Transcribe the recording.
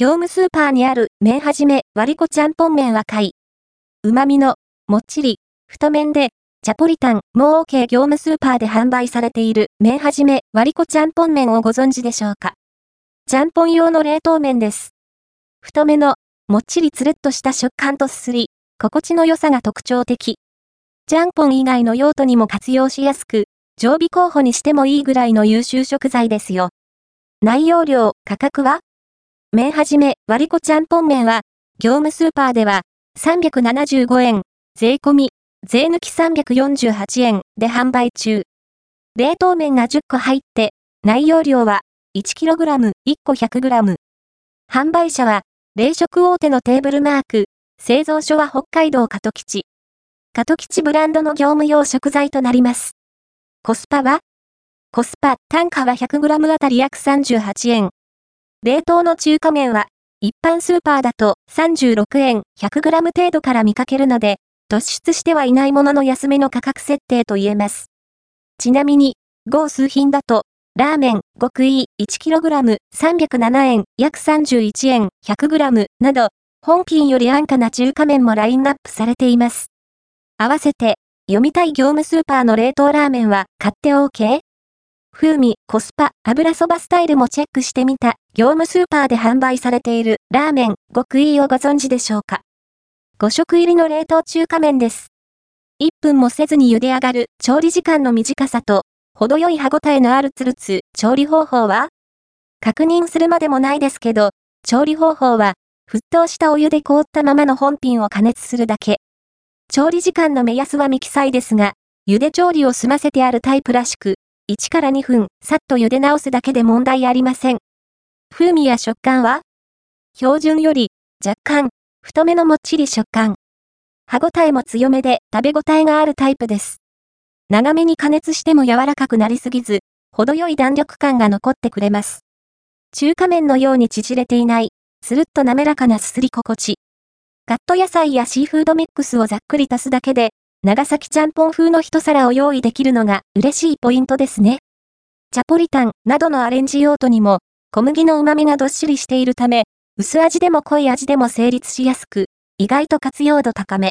業務スーパーにある麺はじめ割りこちゃんぽん麺は買い。旨味の、もっちり、太麺で、チャポリタン、もう OK 業務スーパーで販売されている麺はじめ割りこちゃんぽん麺をご存知でしょうか？ちゃんぽん用の冷凍麺です。太めの、もっちりつるっとした食感とすすり、心地の良さが特徴的。ちゃんぽん以外の用途にも活用しやすく、常備候補にしてもいいぐらいの優秀食材ですよ。内容量、価格は？麺はじめ、割りこちゃんぽん麺は、業務スーパーでは、375円、税込み、税抜き348円で販売中。冷凍麺が10個入って、内容量は 1kg、1個 100g。販売者は、冷食大手のテーブルマーク、製造所は北海道加藤吉。加藤吉ブランドの業務用食材となります。コスパは？コスパ、単価は 100g あたり約38円。冷凍の中華麺は、一般スーパーだと36円 100g 程度から見かけるので、突出してはいないものの安めの価格設定と言えます。ちなみに、合数品だと、ラーメン、極意 1kg 307円、約31円 100g など、本品より安価な中華麺もラインナップされています。合わせて、読みたい業務スーパーの冷凍ラーメンは買って OK? 風味、コスパ、油そばスタイルもチェックしてみた、業務スーパーで販売されているラーメン、極意をご存知でしょうか ?5 食入りの冷凍中華麺です。1分もせずに茹で上がる調理時間の短さと、程よい歯ごたえのあるツルツ、調理方法は？確認するまでもないですけど、調理方法は、沸騰したお湯で凍ったままの本品を加熱するだけ。調理時間の目安は未記載ですが、茹で調理を済ませてあるタイプらしく、1から2分、さっと茹で直すだけで問題ありません。風味や食感は？標準より若干太めのもっちり食感。歯ごたえも強めで食べ応えがあるタイプです。長めに加熱しても柔らかくなりすぎず、程よい弾力感が残ってくれます。中華麺のように縮れていない、つるっと滑らかなすすり心地。カット野菜やシーフードミックスをざっくり足すだけで、長崎ちゃんぽん風の一皿を用意できるのが嬉しいポイントですね。チャポリタンなどのアレンジ用途にも小麦の旨味がどっしりしているため、薄味でも濃い味でも成立しやすく、意外と活用度高め。